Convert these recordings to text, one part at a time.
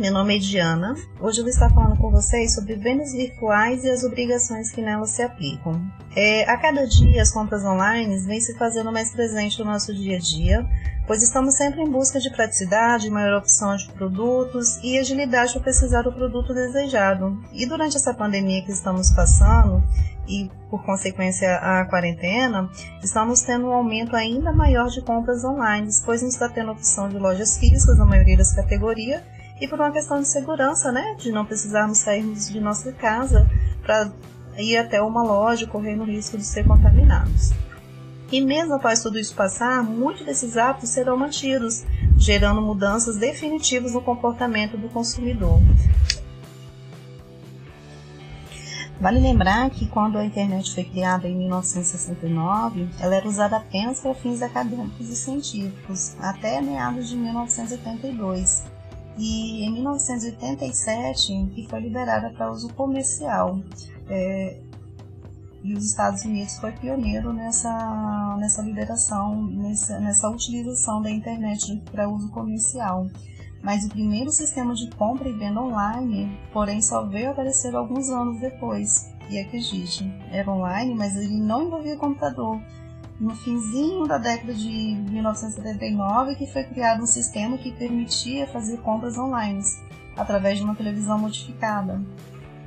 Meu nome é Diana. Hoje eu vou estar falando com vocês sobre vendas virtuais e as obrigações que nelas se aplicam. É, a cada dia, as compras online vêm se fazendo mais presente no nosso dia a dia, pois estamos sempre em busca de praticidade, maior opção de produtos e agilidade para precisar do produto desejado. E durante essa pandemia que estamos passando, e por consequência a quarentena, estamos tendo um aumento ainda maior de compras online, pois não está tendo opção de lojas físicas na maioria das categorias e por uma questão de segurança, né, de não precisarmos sairmos de nossa casa para ir até uma loja correndo o risco de ser contaminados. E mesmo após tudo isso passar, muitos desses hábitos serão mantidos, gerando mudanças definitivas no comportamento do consumidor. Vale lembrar que quando a internet foi criada em 1969, ela era usada apenas para fins acadêmicos e científicos, até meados de 1982. E em 1987 que foi liberada para uso comercial. É, e os Estados Unidos foi pioneiro nessa, nessa liberação, nessa, nessa utilização da internet para uso comercial mas o primeiro sistema de compra e venda online, porém, só veio aparecer alguns anos depois. E acredite, era online, mas ele não envolvia computador. No finzinho da década de 1979 que foi criado um sistema que permitia fazer compras online através de uma televisão modificada,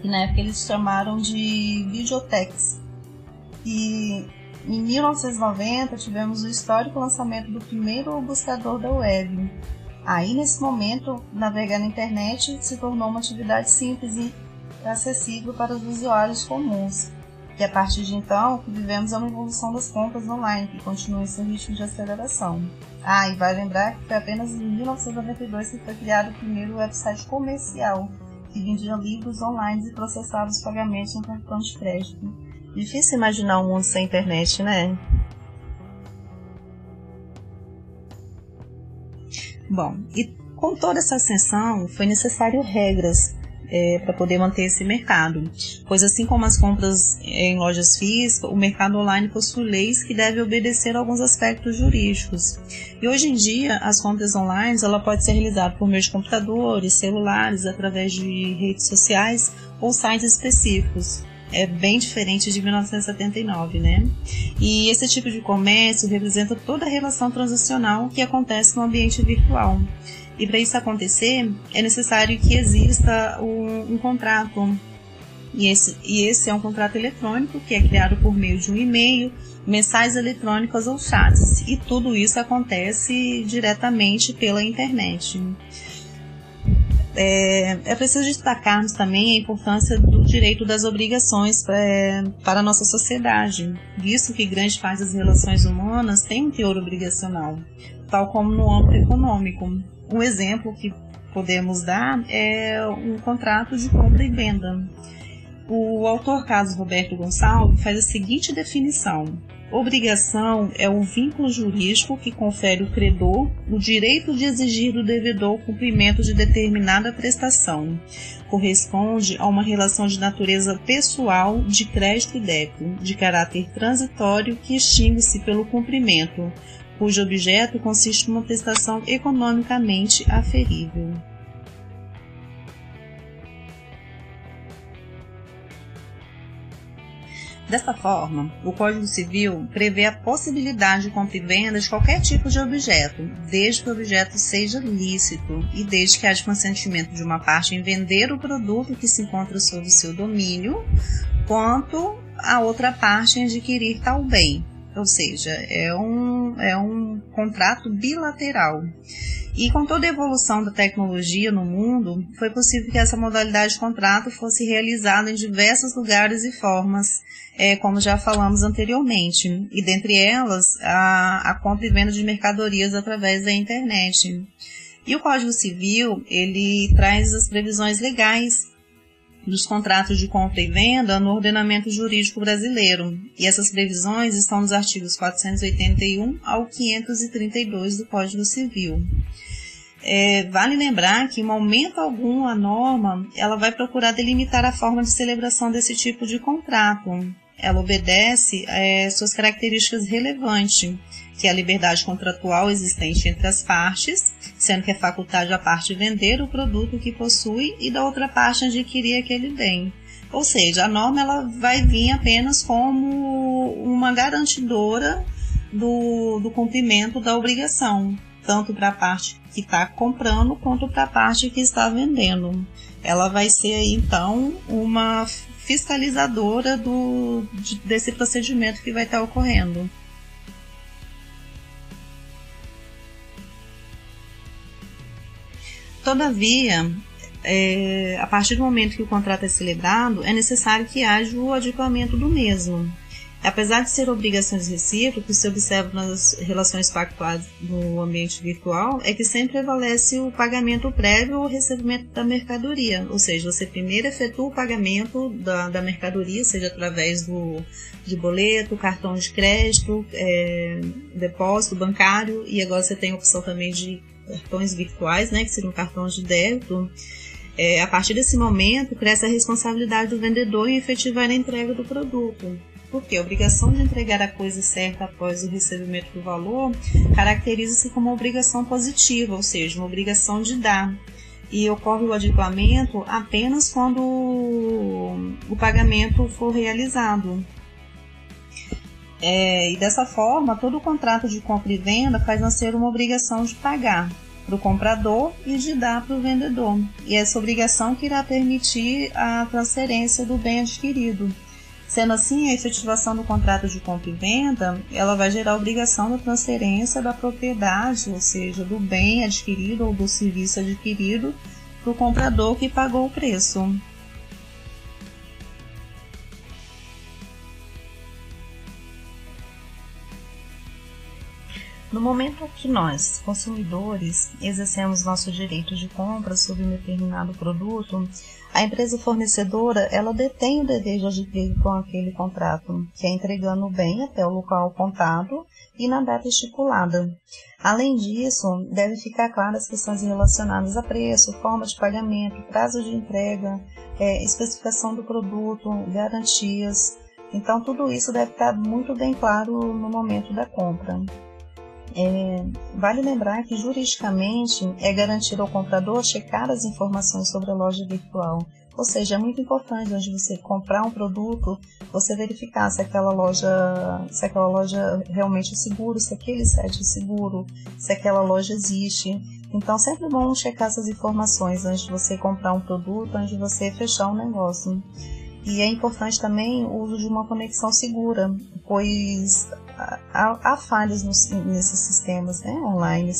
que na época eles chamaram de videotex. E em 1990 tivemos o histórico lançamento do primeiro buscador da web, Aí, nesse momento, navegar na internet se tornou uma atividade simples e acessível para os usuários comuns. E a partir de então, vivemos uma evolução das compras online, que continua em seu ritmo de aceleração. Ah, e vai lembrar que foi apenas em 1992 que foi criado o primeiro website comercial, que vendia livros online e processava os pagamentos em cartão de crédito. Difícil imaginar um mundo sem internet, né? Bom, e com toda essa ascensão foi necessário regras é, para poder manter esse mercado, pois assim como as compras em lojas físicas, o mercado online possui leis que devem obedecer a alguns aspectos jurídicos. E hoje em dia, as compras online ela pode ser realizada por meio de computadores, celulares, através de redes sociais ou sites específicos é bem diferente de 1979, né? E esse tipo de comércio representa toda a relação transacional que acontece no ambiente virtual. E para isso acontecer, é necessário que exista um, um contrato. E esse, e esse é um contrato eletrônico que é criado por meio de um e-mail, mensagens eletrônicas ou chats. E tudo isso acontece diretamente pela internet. É, é preciso destacarmos também a importância do direito das obrigações é, para a nossa sociedade, visto que grande parte das relações humanas tem um teor obrigacional, tal como no âmbito econômico. Um exemplo que podemos dar é um contrato de compra e venda. O autor Carlos Roberto Gonçalves faz a seguinte definição: Obrigação é um vínculo jurídico que confere ao credor o direito de exigir do devedor o cumprimento de determinada prestação. Corresponde a uma relação de natureza pessoal de crédito e débito, de caráter transitório que extingue-se pelo cumprimento, cujo objeto consiste numa prestação economicamente aferível. Desta forma, o Código Civil prevê a possibilidade de compra e venda de qualquer tipo de objeto, desde que o objeto seja lícito e desde que haja consentimento de uma parte em vender o produto que se encontra sob seu domínio, quanto a outra parte em adquirir tal bem. Ou seja, é um, é um contrato bilateral. E com toda a evolução da tecnologia no mundo, foi possível que essa modalidade de contrato fosse realizada em diversos lugares e formas, é, como já falamos anteriormente, e dentre elas a, a compra e venda de mercadorias através da internet. E o Código Civil, ele traz as previsões legais dos contratos de compra e venda no ordenamento jurídico brasileiro, e essas previsões estão nos artigos 481 ao 532 do Código Civil. É, vale lembrar que, em momento algum, a norma ela vai procurar delimitar a forma de celebração desse tipo de contrato. Ela obedece é, suas características relevantes, que é a liberdade contratual existente entre as partes, sendo que é facultade a parte vender o produto que possui e da outra parte adquirir aquele bem. Ou seja, a norma ela vai vir apenas como uma garantidora do, do cumprimento da obrigação, tanto para a parte que está comprando quanto para a parte que está vendendo. Ela vai ser então uma fiscalizadora do, desse procedimento que vai estar ocorrendo. Todavia, é, a partir do momento que o contrato é celebrado, é necessário que haja o adequamento do mesmo. Apesar de ser obrigações recíprocas, se observa nas relações pactuadas no ambiente virtual, é que sempre prevalece o pagamento prévio ao recebimento da mercadoria. Ou seja, você primeiro efetua o pagamento da, da mercadoria, seja através do, de boleto, cartão de crédito, é, depósito bancário, e agora você tem a opção também de cartões virtuais, né, que seriam cartões de débito. É, a partir desse momento, cresce a responsabilidade do vendedor em efetivar a entrega do produto porque a obrigação de entregar a coisa certa após o recebimento do valor caracteriza-se como uma obrigação positiva, ou seja, uma obrigação de dar. E ocorre o adimplamento apenas quando o pagamento for realizado. É, e dessa forma, todo contrato de compra e venda faz nascer uma obrigação de pagar para o comprador e de dar para o vendedor. E essa obrigação que irá permitir a transferência do bem adquirido. Sendo assim, a efetivação do contrato de compra e venda, ela vai gerar a obrigação da transferência da propriedade, ou seja, do bem adquirido ou do serviço adquirido para o comprador que pagou o preço. No momento que nós, consumidores, exercemos nosso direito de compra sobre um determinado produto, a empresa fornecedora ela detém o dever de adquirir com aquele contrato, que é entregando o bem até o local contado e na data estipulada. Além disso, deve ficar claras as questões relacionadas a preço, forma de pagamento, prazo de entrega, é, especificação do produto, garantias. Então, tudo isso deve estar muito bem claro no momento da compra. É, vale lembrar que juridicamente é garantido ao comprador checar as informações sobre a loja virtual. Ou seja, é muito importante antes de você comprar um produto, você verificar se aquela loja, se aquela loja realmente é seguro, se aquele site é seguro, se aquela loja existe. Então, sempre bom checar essas informações antes de você comprar um produto, antes de você fechar um negócio. E é importante também o uso de uma conexão segura, pois há, falhas nos, nesses sistemas né, online.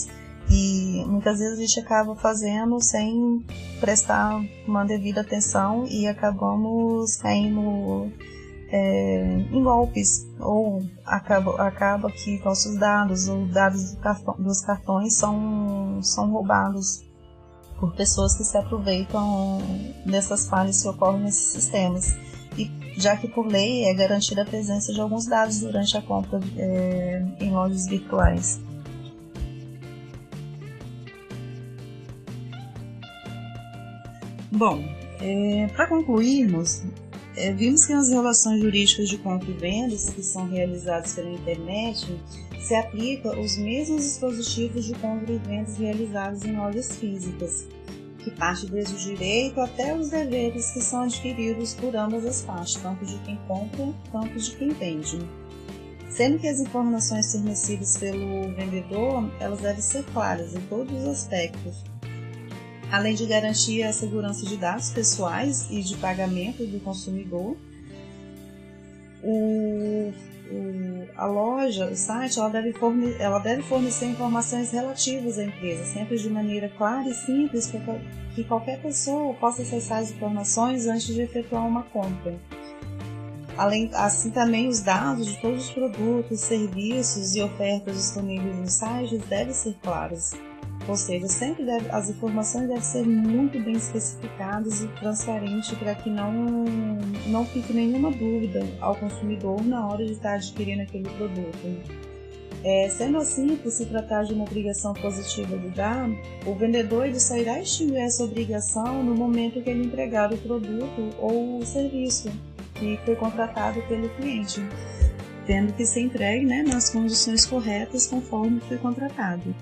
E muitas vezes a gente acaba fazendo sem prestar uma devida atenção e acabamos caindo é, em golpes ou acaba, acaba que nossos dados ou dados do cartão, dos cartões são, são roubados por pessoas que se aproveitam dessas falhas que ocorrem nesses sistemas. E já que por lei é garantida a presença de alguns dados durante a compra é, em lojas virtuais. Bom, é, para concluirmos, é, vimos que as relações jurídicas de compra e vendas que são realizadas pela internet se aplicam os mesmos dispositivos de compra e vendas realizados em lojas físicas, que parte desde o direito até os deveres que são adquiridos por ambas as partes, tanto de quem compra quanto de quem vende. Sendo que as informações fornecidas pelo vendedor, elas devem ser claras em todos os aspectos, além de garantir a segurança de dados pessoais e de pagamento do consumidor. O, a loja, o site, ela deve, forne, ela deve fornecer informações relativas à empresa, sempre de maneira clara e simples, para que qualquer pessoa possa acessar as informações antes de efetuar uma compra. Além, assim também os dados de todos os produtos, serviços e ofertas disponíveis no site devem ser claros. Ou seja, sempre deve, as informações devem ser muito bem especificadas e transparentes para que não, não fique nenhuma dúvida ao consumidor na hora de estar adquirindo aquele produto. É, sendo assim, por se tratar de uma obrigação positiva do dar, o vendedor ele só irá extinguir essa obrigação no momento que ele entregar o produto ou o serviço que foi contratado pelo cliente. tendo que ser entregue né, nas condições corretas conforme foi contratado.